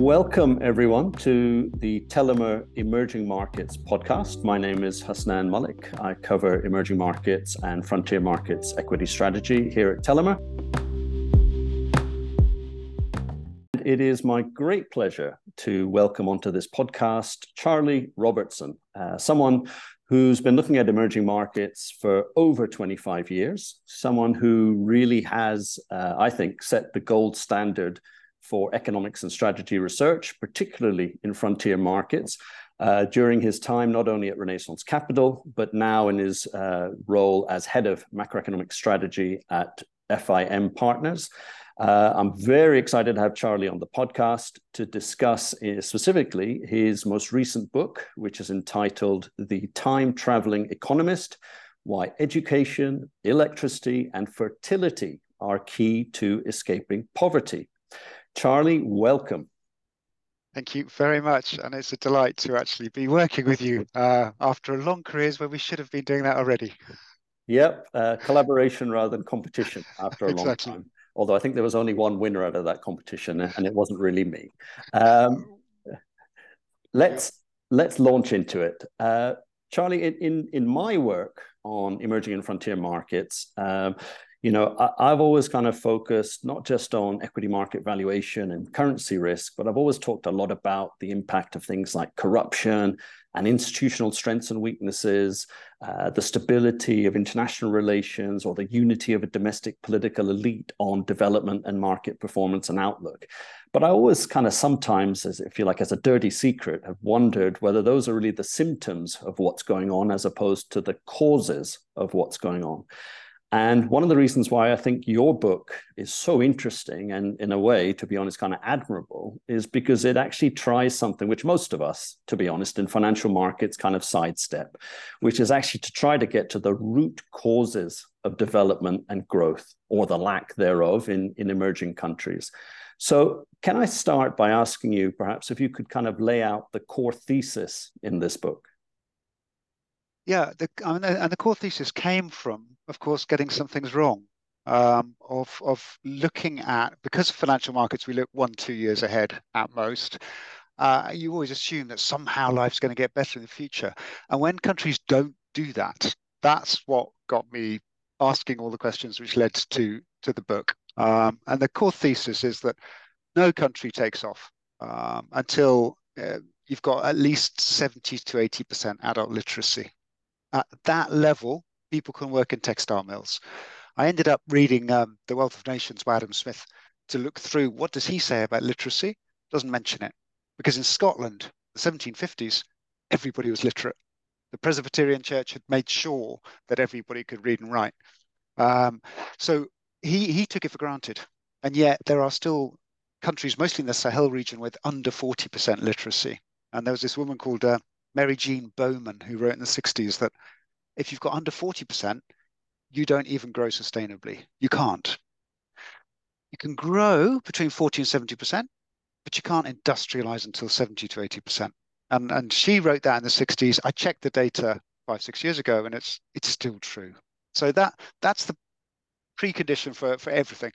Welcome, everyone, to the Tellimer Emerging Markets podcast. My name is Hasnain Malik. I cover emerging markets and frontier markets equity strategy here at Tellimer. It is my great pleasure to welcome onto this podcast Charlie Robertson, uh, someone who's been looking at emerging markets for over 25 years, someone who really has, uh, I think, set the gold standard for economics and strategy research, particularly in frontier markets. Uh, during his time, not only at Renaissance Capital, but now in his uh, role as head of macroeconomic strategy at FIM Partners. Uh, I'm very excited to have Charlie on the podcast to discuss uh, specifically his most recent book, which is entitled The Time Traveling Economist Why Education, Electricity, and Fertility Are Key to Escaping Poverty. Charlie, welcome. Thank you very much. And it's a delight to actually be working with you uh, after a long careers where we should have been doing that already. Yep, uh, collaboration rather than competition after a exactly. long time although I think there was only one winner out of that competition, and it wasn't really me. Um, let's let's launch into it. Uh, Charlie, in, in, in my work on emerging and frontier markets, um, you know, I, have always kind of focused not just on equity market valuation and currency risk, but I've always talked a lot about the impact of things like corruption and institutional strengths and weaknesses, uh, the stability of international relations, or the unity of a domestic political elite on development and market performance and outlook. But I always kind of sometimes, as if you like, as a dirty secret, have wondered whether those are really the symptoms of what's going on as opposed to the causes of what's going on. And one of the reasons why I think your book is so interesting and, in a way, to be honest, kind of admirable is because it actually tries something which most of us, to be honest, in financial markets kind of sidestep, which is actually to try to get to the root causes of development and growth or the lack thereof in, in emerging countries. So, can I start by asking you, perhaps, if you could kind of lay out the core thesis in this book? Yeah, the, I mean, and the core thesis came from of course, getting some things wrong. Um, of of looking at because of financial markets, we look one two years ahead at most. Uh, you always assume that somehow life's going to get better in the future, and when countries don't do that, that's what got me asking all the questions which led to to the book. Um, and the core thesis is that no country takes off um, until uh, you've got at least 70 to 80% adult literacy. At that level, people can work in textile mills. I ended up reading um, The Wealth of Nations by Adam Smith to look through what does he say about literacy. Doesn't mention it because in Scotland, the 1750s, everybody was literate. The Presbyterian Church had made sure that everybody could read and write. Um, so he he took it for granted, and yet there are still countries, mostly in the Sahel region, with under 40% literacy. And there was this woman called uh, Mary Jean Bowman who wrote in the 60s that if you've got under 40%, you don't even grow sustainably. You can't. You can grow between 40 and 70%, but you can't industrialize until 70 to 80%. And, and she wrote that in the 60s. I checked the data five, six years ago, and it's it's still true. So that that's the precondition for, for everything.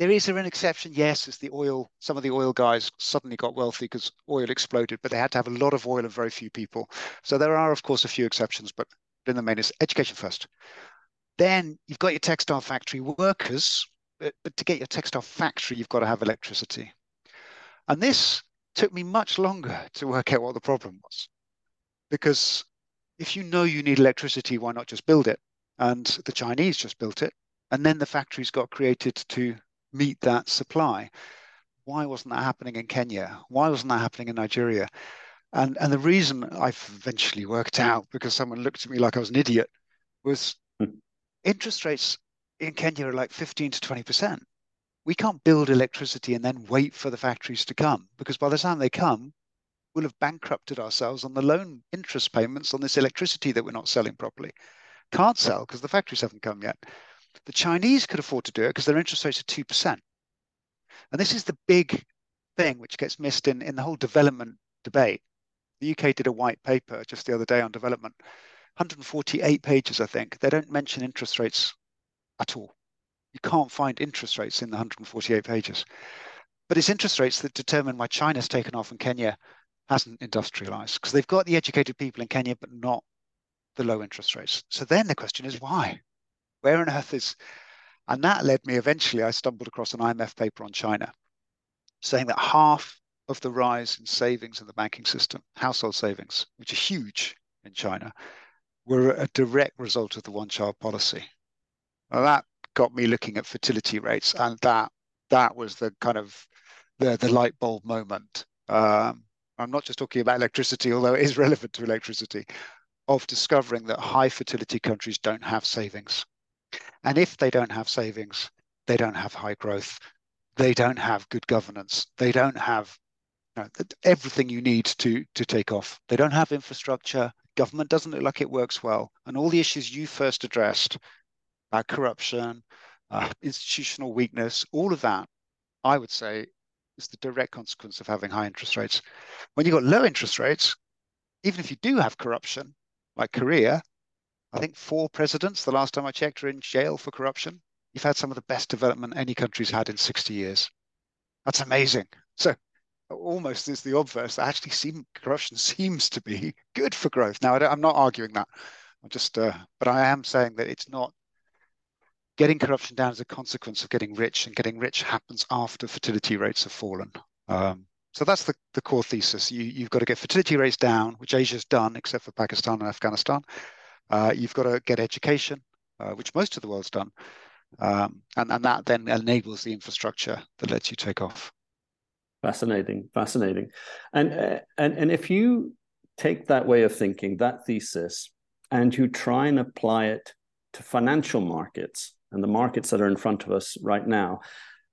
There is there an exception, yes, is the oil. Some of the oil guys suddenly got wealthy because oil exploded, but they had to have a lot of oil and very few people. So there are, of course, a few exceptions, but in the main is education first. Then you've got your textile factory workers, but to get your textile factory, you've got to have electricity. And this took me much longer to work out what the problem was. Because if you know you need electricity, why not just build it? And the Chinese just built it. And then the factories got created to meet that supply. Why wasn't that happening in Kenya? Why wasn't that happening in Nigeria? And and the reason I eventually worked out because someone looked at me like I was an idiot was hmm. interest rates in Kenya are like 15 to 20 percent. We can't build electricity and then wait for the factories to come because by the time they come, we'll have bankrupted ourselves on the loan interest payments on this electricity that we're not selling properly. Can't sell because the factories haven't come yet. The Chinese could afford to do it because their interest rates are 2%. And this is the big thing which gets missed in, in the whole development debate. The UK did a white paper just the other day on development, 148 pages, I think. They don't mention interest rates at all. You can't find interest rates in the 148 pages. But it's interest rates that determine why China's taken off and Kenya hasn't industrialized because they've got the educated people in Kenya, but not the low interest rates. So then the question is why? Where on earth is, and that led me eventually, I stumbled across an IMF paper on China saying that half of the rise in savings in the banking system, household savings, which are huge in China, were a direct result of the one child policy. Now that got me looking at fertility rates, and that that was the kind of the the light bulb moment. Um, I'm not just talking about electricity, although it is relevant to electricity, of discovering that high fertility countries don't have savings. And if they don't have savings, they don't have high growth, they don't have good governance, they don't have you know, everything you need to, to take off. They don't have infrastructure, government doesn't look like it works well. And all the issues you first addressed about corruption, uh, institutional weakness, all of that, I would say, is the direct consequence of having high interest rates. When you've got low interest rates, even if you do have corruption, like Korea, I think four presidents, the last time I checked, are in jail for corruption. You've had some of the best development any country's had in 60 years. That's amazing. So almost is the obverse. Actually, seem, corruption seems to be good for growth. Now, I am not arguing that. I'm just, uh, but I am saying that it's not getting corruption down as a consequence of getting rich, and getting rich happens after fertility rates have fallen. Um, so that's the, the core thesis. You, you've got to get fertility rates down, which Asia's done, except for Pakistan and Afghanistan. Uh, you've got to get education, uh, which most of the world's done. Um, and, and that then enables the infrastructure that lets you take off. Fascinating, fascinating. And, uh, and, and if you take that way of thinking, that thesis, and you try and apply it to financial markets, and the markets that are in front of us right now.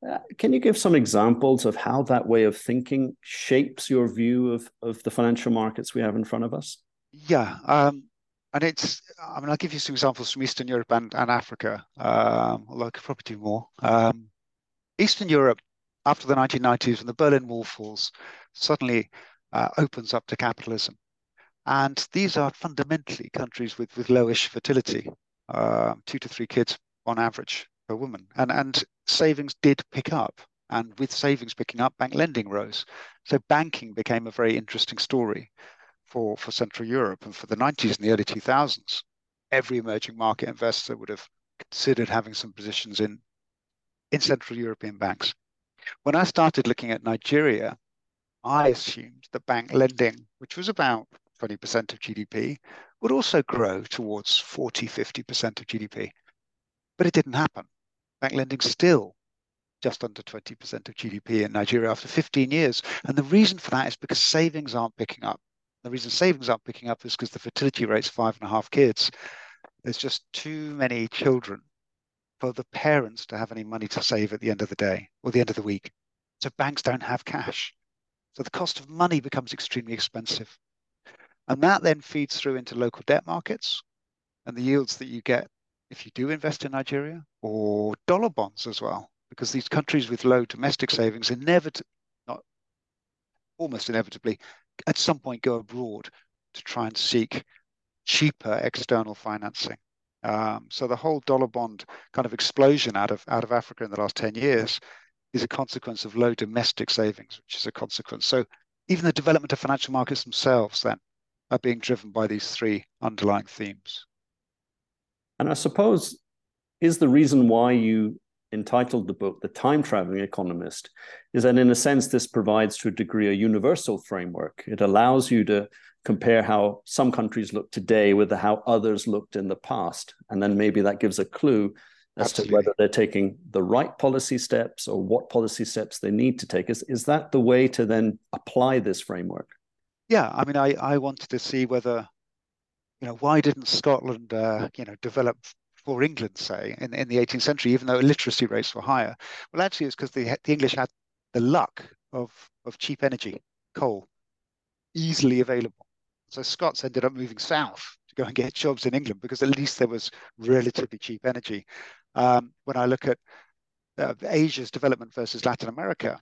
Uh, can you give some examples of how that way of thinking shapes your view of, of the financial markets we have in front of us? Yeah. Um, and it's, I mean, I'll give you some examples from Eastern Europe and, and Africa, um, although I could probably do more. Um, Eastern Europe, after the 1990s, when the Berlin Wall falls, suddenly uh, opens up to capitalism. And these are fundamentally countries with, with lowish fertility, uh, two to three kids on average per woman. And, and savings did pick up. And with savings picking up, bank lending rose. So banking became a very interesting story for, for Central Europe. And for the 90s and the early 2000s, every emerging market investor would have considered having some positions in, in Central European banks. When I started looking at Nigeria, I assumed that bank lending, which was about 20% of GDP, would also grow towards 40, 50% of GDP. But it didn't happen. Bank lending still just under 20% of GDP in Nigeria after 15 years. And the reason for that is because savings aren't picking up. The reason savings aren't picking up is because the fertility rate's five and a half kids. There's just too many children for the parents to have any money to save at the end of the day or the end of the week. So banks don't have cash. So the cost of money becomes extremely expensive. And that then feeds through into local debt markets and the yields that you get if you do invest in Nigeria or dollar bonds as well, because these countries with low domestic savings inevitably, not almost inevitably, at some point go abroad to try and seek cheaper external financing. Um, so the whole dollar bond kind of explosion out of out of Africa in the last 10 years is a consequence of low domestic savings, which is a consequence. So even the development of financial markets themselves then are being driven by these three underlying themes. And I suppose is the reason why you entitled the book The Time Traveling Economist is that, in a sense, this provides to a degree a universal framework. It allows you to compare how some countries look today with how others looked in the past. And then maybe that gives a clue as Absolutely. to whether they're taking the right policy steps or what policy steps they need to take. Is, is that the way to then apply this framework? Yeah, I mean, I, I wanted to see whether you know, why didn't Scotland, uh, you know, develop for England, say, in, in the 18th century, even though literacy rates were higher? Well, actually, it's because the, the English had the luck of, of cheap energy, coal, easily available. So Scots ended up moving south to go and get jobs in England because at least there was relatively cheap energy. Um, when I look at uh, Asia's development versus Latin America,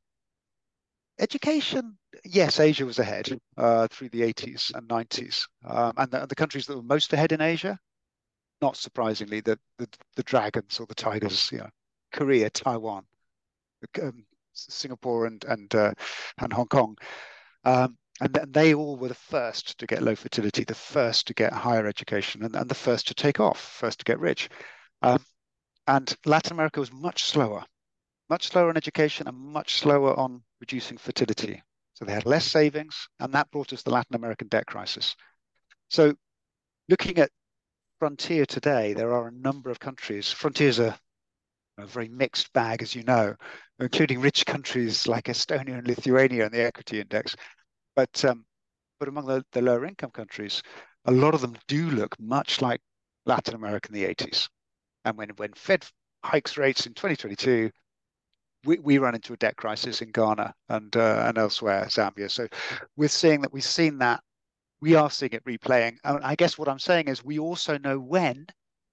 education, yes, Asia was ahead uh, through the 80s and 90s. Um, and the, the, countries that were most ahead in Asia, not surprisingly, the, the, the dragons or the tigers, you know, Korea, Taiwan, um, Singapore and and uh, and Hong Kong. Um, and, they all were the first to get low fertility, the first to get higher education, and, and the first to take off, first to get rich. Um, and Latin America was much slower, much slower on education and much slower on reducing fertility. So they had less savings, and that brought us the Latin American debt crisis. So looking at Frontier today, there are a number of countries. Frontier's is a, very mixed bag, as you know, including rich countries like Estonia and Lithuania on the equity index. But um, but among the, the lower income countries, a lot of them do look much like Latin America in the 80s. And when, when Fed hikes rates in 2022, we, we run into a debt crisis in Ghana and uh, and elsewhere, Zambia. So we're seeing that we've seen that we are seeing it replaying. And I guess what I'm saying is we also know when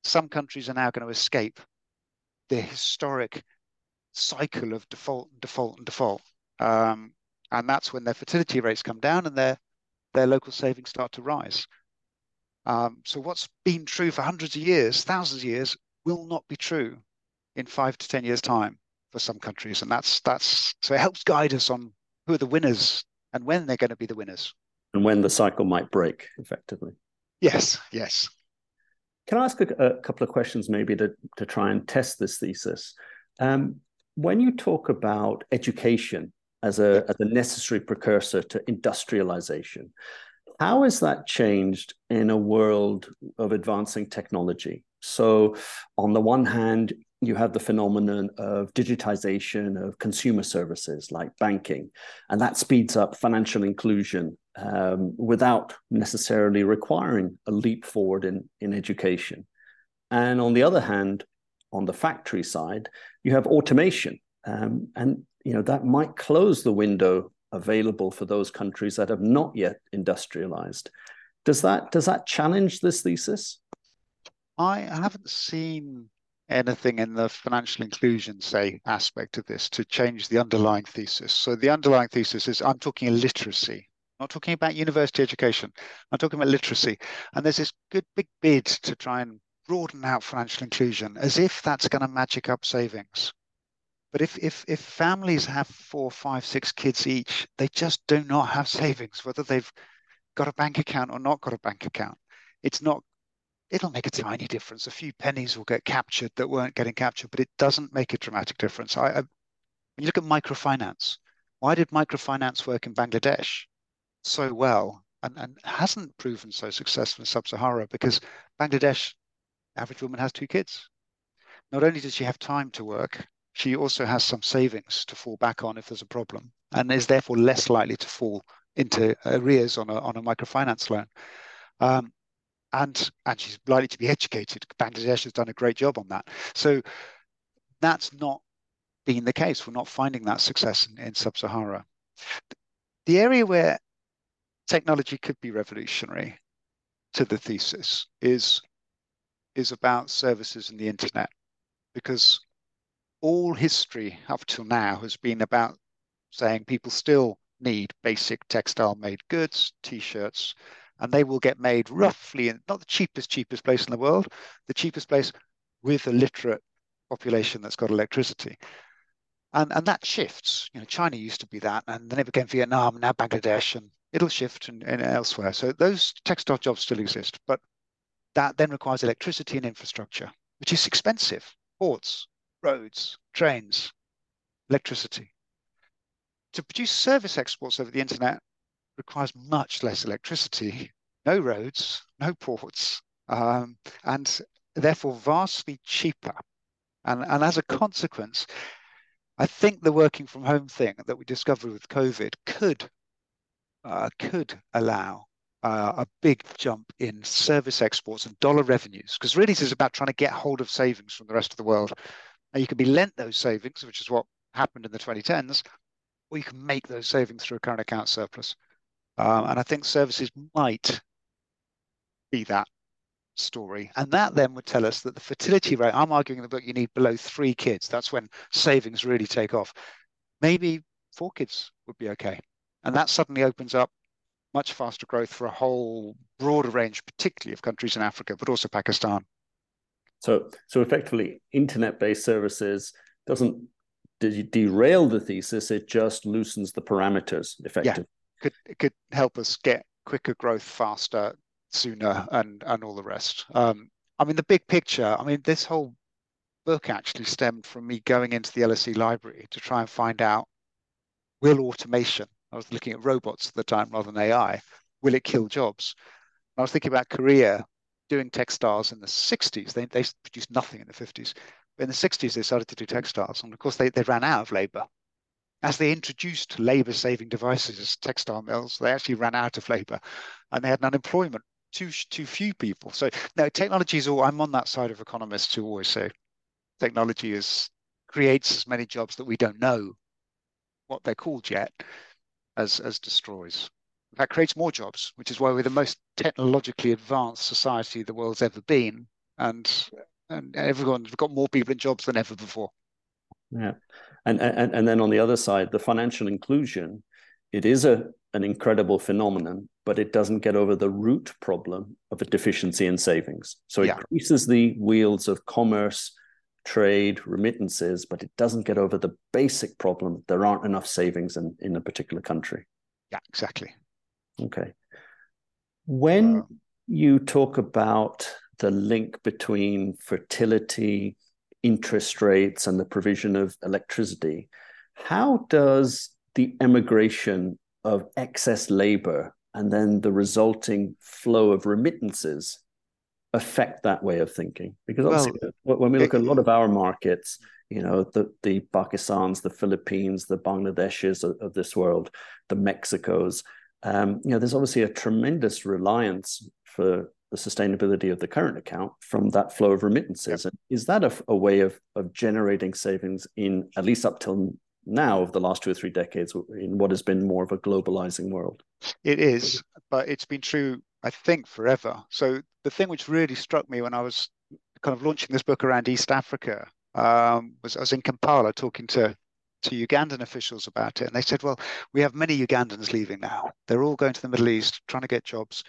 some countries are now going to escape the historic cycle of default and default and default. Um, and that's when their fertility rates come down and their their local savings start to rise. Um, so what's been true for hundreds of years, thousands of years, will not be true in five to ten years' time for some countries, and that's that's so it helps guide us on who are the winners and when they're going to be the winners, and when the cycle might break, effectively. Yes, yes. Can I ask a, a couple of questions, maybe to to try and test this thesis? Um, when you talk about education as a, as a necessary precursor to industrialization. How has that changed in a world of advancing technology? So, on the one hand, you have the phenomenon of digitization of consumer services like banking, and that speeds up financial inclusion um, without necessarily requiring a leap forward in, in education. And on the other hand, on the factory side, you have automation. Um, and you know that might close the window available for those countries that have not yet industrialized. Does that does that challenge this thesis? I haven't seen anything in the financial inclusion, say, aspect of this to change the underlying thesis. So the underlying thesis is I'm talking literacy, not talking about university education. I'm talking about literacy. And there's this good big bid to try and broaden out financial inclusion as if that's going to magic up savings. But if, if, if families have four, five, six kids each, they just do not have savings, whether they've got a bank account or not got a bank account. It's not, it'll make a tiny difference. A few pennies will get captured that weren't getting captured, but it doesn't make a dramatic difference. I, I when you look at microfinance, why did microfinance work in Bangladesh so well and, and hasn't proven so successful in sub-Sahara? Because Bangladesh, average woman has two kids. Not only does she have time to work, she also has some savings to fall back on if there's a problem and is therefore less likely to fall into arrears on a, on a microfinance loan. Um, and, and she's likely to be educated. Bangladesh has done a great job on that. So that's not been the case. We're not finding that success in, in sub-Sahara. The area where technology could be revolutionary to the thesis is, is about services and the internet, because all history up till now has been about saying people still need basic textile made goods, t-shirts, and they will get made roughly in not the cheapest, cheapest place in the world, the cheapest place with a literate population that's got electricity. And, and that shifts. You know, China used to be that, and then it became Vietnam, now Bangladesh, and it'll shift and, and elsewhere. So those textile jobs still exist, but that then requires electricity and infrastructure, which is expensive. Ports, roads, trains, electricity. To produce service exports over the internet requires much less electricity, no roads, no ports, um, and therefore vastly cheaper. And, and as a consequence, I think the working from home thing that we discovered with COVID could uh, could allow uh, a big jump in service exports and dollar revenues because really this is about trying to get hold of savings from the rest of the world now, you can be lent those savings, which is what happened in the 2010s, or you can make those savings through a current account surplus. Um, and I think services might be that story. And that then would tell us that the fertility rate, I'm arguing in the book, you need below three kids. That's when savings really take off. Maybe four kids would be okay. And that suddenly opens up much faster growth for a whole broader range, particularly of countries in Africa, but also Pakistan. So, so effectively, internet-based services doesn't de- derail the thesis. It just loosens the parameters effectively. Could could help us get quicker growth faster, sooner, and and all the rest. Um, I mean, the big picture. I mean, this whole book actually stemmed from me going into the LSE library to try and find out will automation. I was looking at robots at the time rather than AI. Will it kill jobs? I was thinking about Korea doing textiles in the 60s. They, they produced nothing in the 50s. But in the 60s, they started to do textiles. And of course, they, they ran out of labor. As they introduced labor saving devices, textile mills, they actually ran out of labor and they had an unemployment, too, too few people. So, no, technology is all, I'm on that side of economists who always say technology is creates as many jobs that we don't know what they're called yet as, as destroys. Fact, creates more jobs, which is why we're the most technologically advanced society the world's ever been. And and everyone's got more people in jobs than ever before. Yeah. And, and and then on the other side, the financial inclusion, it is a an incredible phenomenon, but it doesn't get over the root problem of a deficiency in savings. So it yeah. greases the wheels of commerce, trade, remittances, but it doesn't get over the basic problem. There aren't enough savings in, in a particular country. Yeah, exactly. Okay. When uh, you talk about the link between fertility, interest rates, and the provision of electricity, how does the emigration of excess labor and then the resulting flow of remittances affect that way of thinking? Because obviously, well, when we look at a lot of our markets, you know, the, the Pakistans, the Philippines, the Bangladeshis of, of this world, the Mexicos, um, you know, there's obviously a tremendous reliance for the sustainability of the current account from that flow of remittances. Yep. And is that a, a, way of, of generating savings in at least up till now of the last two or three decades in what has been more of a globalizing world? It is, but it's been true, I think, forever. So the thing which really struck me when I was kind of launching this book around East Africa um, was I was in Kampala talking to to Ugandan officials about it, and they said, "Well, we have many Ugandans leaving now. They're all going to the Middle East, trying to get jobs,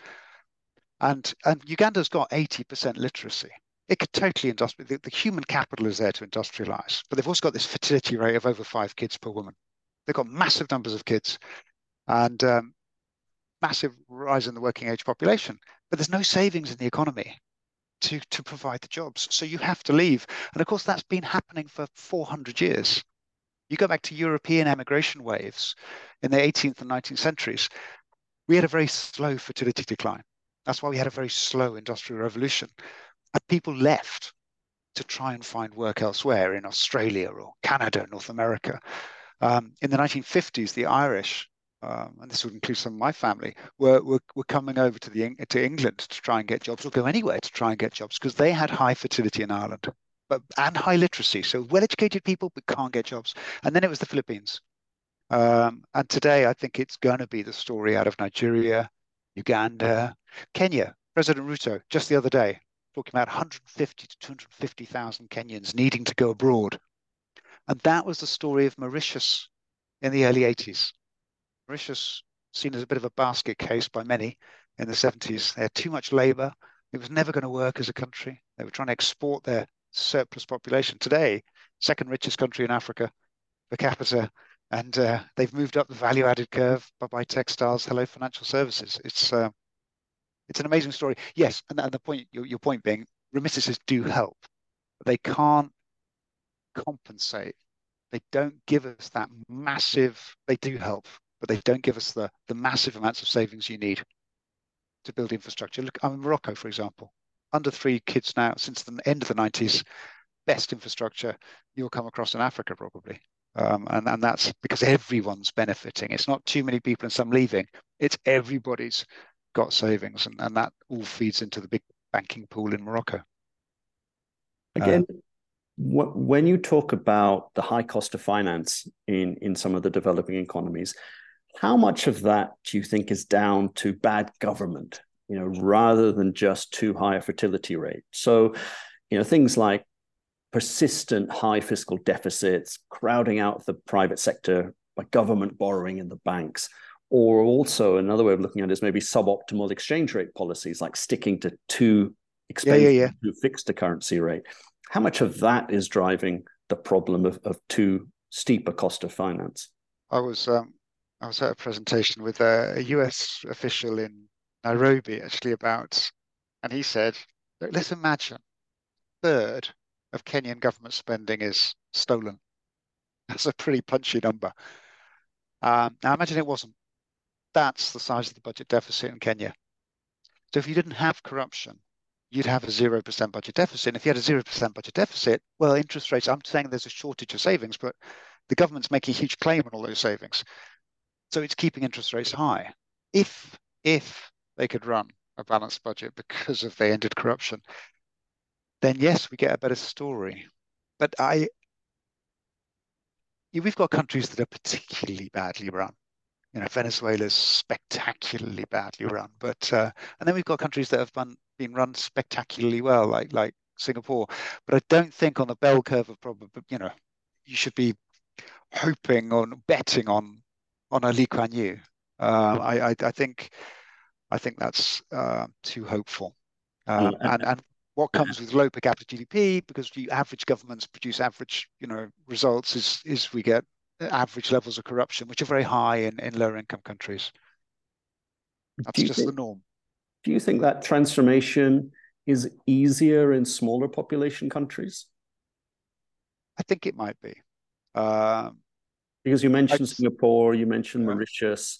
and and Uganda's got 80% literacy. It could totally industrialize. The, the human capital is there to industrialize, but they've also got this fertility rate of over five kids per woman. They've got massive numbers of kids, and um, massive rise in the working age population. But there's no savings in the economy to to provide the jobs. So you have to leave, and of course that's been happening for 400 years. You go back to European emigration waves in the 18th and 19th centuries, we had a very slow fertility decline. That's why we had a very slow industrial revolution. And people left to try and find work elsewhere in Australia or Canada, North America. Um, in the 1950s, the Irish, um, and this would include some of my family, were, were, were coming over to, the, to England to try and get jobs or go anywhere to try and get jobs because they had high fertility in Ireland but and high literacy. So well-educated people but can't get jobs. And then it was the Philippines. Um, and today, I think it's going to be the story out of Nigeria, Uganda, Kenya. President Ruto just the other day talking about 150 to 250,000 Kenyans needing to go abroad. And that was the story of Mauritius in the early 80s. Mauritius seen as a bit of a basket case by many in the 70s. They had too much labor. It was never going to work as a country. They were trying to export their surplus population. Today, second richest country in Africa per capita, and uh, they've moved up the value added curve by, by textiles. Hello, financial services. It's uh, it's an amazing story. Yes, and, and the point your, your point being remittances do help. They can't compensate. They don't give us that massive. They do help, but they don't give us the the massive amounts of savings you need to build infrastructure. Look, I'm in Morocco, for example under three kids now since the end of the 90s, best infrastructure you'll come across in Africa probably. Um, and, and that's because everyone's benefiting. It's not too many people and some leaving. It's everybody's got savings, and, and that all feeds into the big banking pool in Morocco. Again, uh, when you talk about the high cost of finance in, in some of the developing economies, how much of that do you think is down to bad government? you know, rather than just too high a fertility rate. So, you know, things like persistent high fiscal deficits, crowding out the private sector by government borrowing in the banks, or also another way of looking at it is maybe suboptimal exchange rate policies, like sticking to two expensive, yeah, yeah, yeah. a currency rate. How much of that is driving the problem of, of too steeper cost of finance. I was um, I was at a presentation with a, a US official in Nairobi actually about, and he said, "Look, let's imagine a third of Kenyan government spending is stolen. That's a pretty punchy number. Um, now imagine it wasn't. That's the size of the budget deficit in Kenya. So if you didn't have corruption, you'd have a 0% budget deficit. And if you had a 0% budget deficit, well, interest rates, I'm saying there's a shortage of savings, but the government's making a huge claim on all those savings. So it's keeping interest rates high. If, if they could run a balanced budget because of they ended corruption, then yes, we get a better story. But I, we've got countries that are particularly badly run. You know, Venezuela's spectacularly badly run, but uh, and then we've got countries that have been, been run spectacularly well, like like Singapore. But I don't think on the bell curve of problem, you know, you should be hoping on betting on on a Lee Kuan Yew. Uh, I, I, I think I think that's uh, too hopeful. Um, and and what comes with low per capita GDP, because the average governments produce average, you know, results, is is we get average levels of corruption, which are very high in, in lower income countries. That's just think, the norm. Do you think that transformation is easier in smaller population countries? I think it might be. Um, because you mentioned Singapore, you mentioned yeah. Mauritius.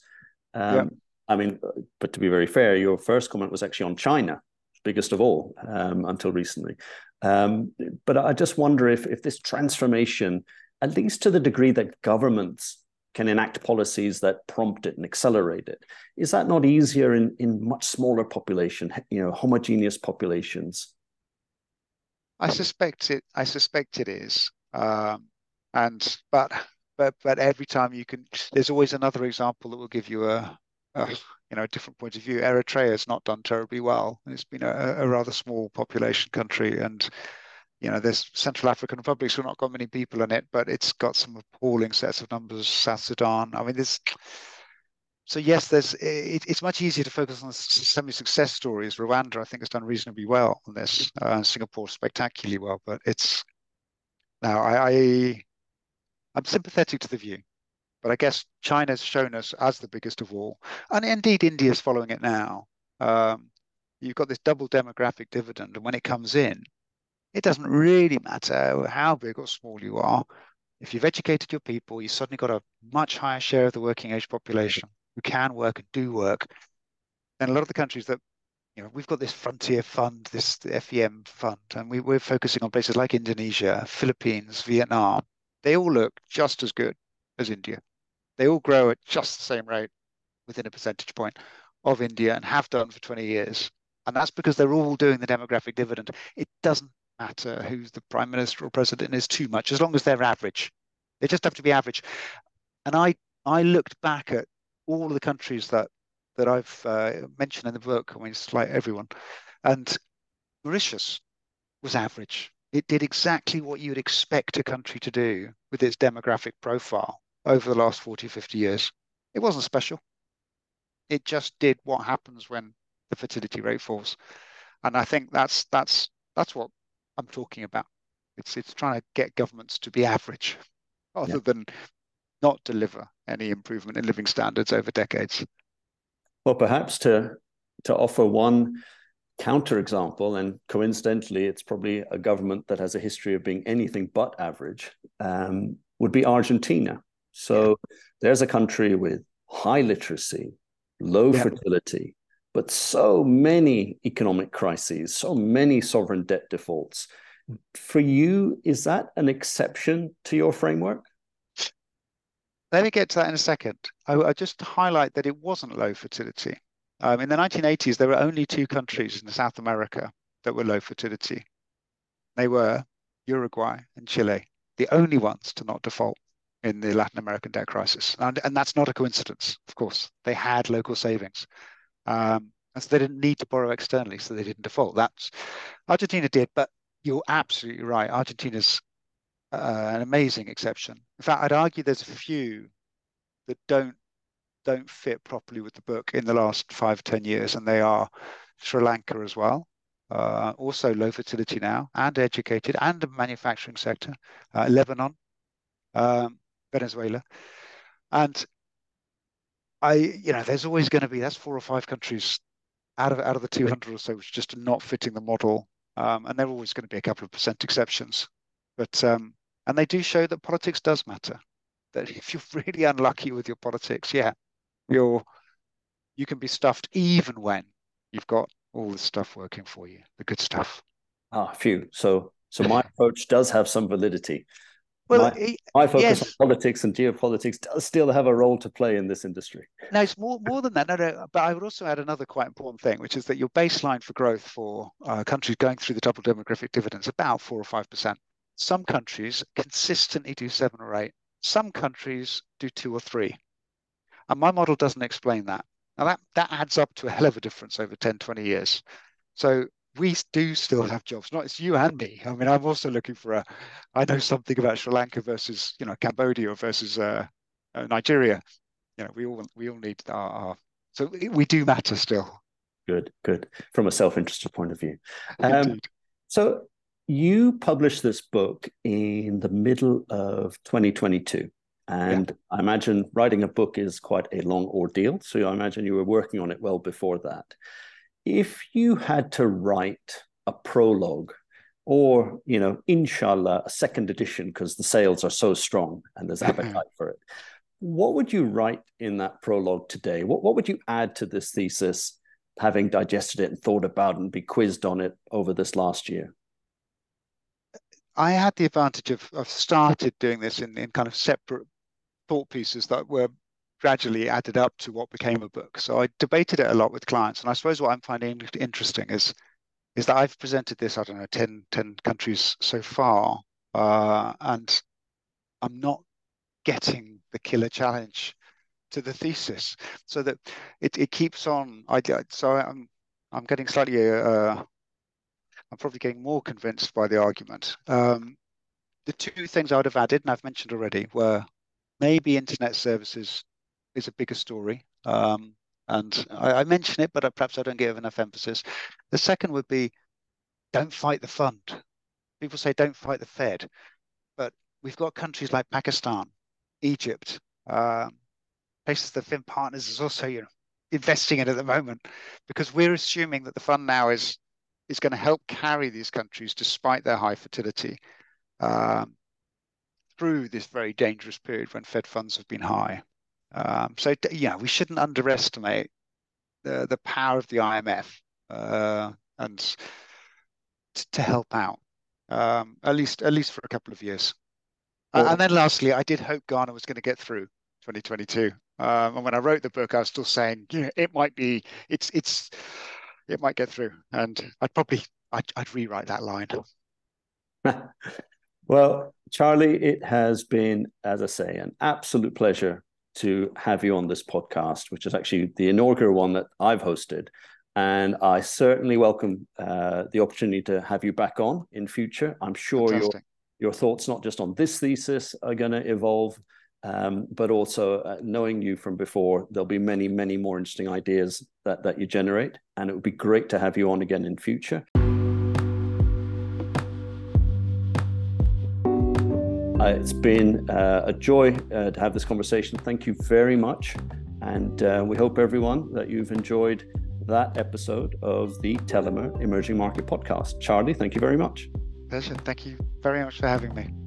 Um, yeah. I mean, but to be very fair, your first comment was actually on China, biggest of all um, until recently. Um, but I just wonder if if this transformation, at least to the degree that governments can enact policies that prompt it and accelerate it, is that not easier in in much smaller population, you know, homogeneous populations? I suspect it. I suspect it is. Um, and but but but every time you can, there's always another example that will give you a uh, you know, a different point of view. Eritrea has not done terribly well. It's been a, a, rather small population country, and you know, there's Central African Republic, so not got many people in it, but it's got some appalling sets of numbers. South Sudan. I mean, there's so yes, there's it, it's much easier to focus on semi-success stories. Rwanda, I think, has done reasonably well on this. Uh, Singapore spectacularly well, but it's now I, I I'm sympathetic to the view but I guess China's shown us as the biggest of all, and indeed India's following it now. Um, you've got this double demographic dividend, and when it comes in, it doesn't really matter how big or small you are. If you've educated your people, you've suddenly got a much higher share of the working age population who can work and do work. And a lot of the countries that you know, we've got this frontier fund, this FEM fund, and we, we're focusing on places like Indonesia, Philippines, Vietnam. They all look just as good as India. They all grow at just the same rate within a percentage point of India and have done for 20 years. And that's because they're all doing the demographic dividend. It doesn't matter who's the prime minister or president is too much, as long as they're average. They just have to be average. And I, I looked back at all the countries that that I've uh, mentioned in the book. I mean, it's like everyone. And Mauritius was average. It did exactly what you would expect a country to do with its demographic profile over the last 40, 50 years. It wasn't special. It just did what happens when the fertility rate falls. And I think that's that's that's what I'm talking about. It's it's trying to get governments to be average rather yeah. than not deliver any improvement in living standards over decades. Well, perhaps to to offer one counterexample, and coincidentally, it's probably a government that has a history of being anything but average, um, would be Argentina. So there's a country with high literacy, low yeah. fertility, but so many economic crises, so many sovereign debt defaults. For you, is that an exception to your framework? Let me get to that in a second. I, I just highlight that it wasn't low fertility. Um, in the 1980s, there were only two countries in South America that were low fertility. They were Uruguay and Chile, the only ones to not default in the Latin American debt crisis. And, and that's not a coincidence, of course. They had local savings. Um, and so they didn't need to borrow externally, so they didn't default. That's Argentina did, but you're absolutely right. Argentina's uh, an amazing exception. In fact, I'd argue there's a few that don't don't fit properly with the book in the last five ten years, and they are Sri Lanka as well. Uh, also low fertility now, and educated, and a manufacturing sector. Uh, Lebanon, um, Venezuela, and I, you know, there's always going to be that's four or five countries out of out of the 200 or so which just are not fitting the model, um, and there are always going to be a couple of percent exceptions, but um, and they do show that politics does matter. That if you're really unlucky with your politics, yeah, you're you can be stuffed even when you've got all the stuff working for you, the good stuff. Ah, phew. So so my approach does have some validity. Well, my, my focus yes. on politics and geopolitics does still have a role to play in this industry. No, it's more more than that. No, no. But I would also add another quite important thing, which is that your baseline for growth for uh, countries going through the double demographic dividends about four or five percent. Some countries consistently do seven or eight. Some countries do two or three. And my model doesn't explain that. Now that, that adds up to a hell of a difference over 10, 20 years. So we do still have jobs, not it's you and me. I mean, I'm also looking for a, I know something about Sri Lanka versus, you know, Cambodia versus uh, uh, Nigeria. You know, we all, we all need our, our so we do matter still. Good, good. From a self-interested point of view. Um, so you published this book in the middle of 2022. And yeah. I imagine writing a book is quite a long ordeal. So I imagine you were working on it well before that. If you had to write a prologue or, you know, inshallah, a second edition, because the sales are so strong and there's appetite for it, what would you write in that prologue today? What, what would you add to this thesis, having digested it and thought about it and be quizzed on it over this last year? I had the advantage of, of started doing this in, in kind of separate thought pieces that were gradually added up to what became a book. So I debated it a lot with clients. And I suppose what I'm finding interesting is is that I've presented this, I don't know, 10, 10 countries so far. Uh, and I'm not getting the killer challenge to the thesis so that it, it keeps on. I, so I'm, I'm getting slightly uh, I'm probably getting more convinced by the argument. Um, the two things I would have added, and I've mentioned already, were maybe internet services is a bigger story. Um, and I, I, mention it, but perhaps I don't give enough emphasis. The second would be don't fight the fund. People say don't fight the Fed, but we've got countries like Pakistan, Egypt, um, places that FIM Partners is also you know investing in at the moment because we're assuming that the fund now is is going to help carry these countries despite their high fertility um, through this very dangerous period when Fed funds have been high. Um, so yeah, we shouldn't underestimate the the power of the IMF uh, and t- to help out um, at least at least for a couple of years. Well, and then lastly, I did hope Ghana was going to get through 2022. Um, and when I wrote the book, I was still saying, you know, it might be, it's it's it might get through. And I'd probably I'd, I'd rewrite that line. well, Charlie, it has been, as I say, an absolute pleasure to have you on this podcast, which is actually the inaugural one that I've hosted. And I certainly welcome uh, the opportunity to have you back on in future. I'm sure your your thoughts, not just on this thesis, are going to evolve, um, but also uh, knowing you from before, there'll be many, many more interesting ideas that, that you generate. And it would be great to have you on again in future. Uh, it's been uh, a joy uh, to have this conversation. Thank you very much. And uh, we hope, everyone, that you've enjoyed that episode of the Tellimer Emerging Market Podcast. Charlie, thank you very much. Pleasure. Thank you very much for having me.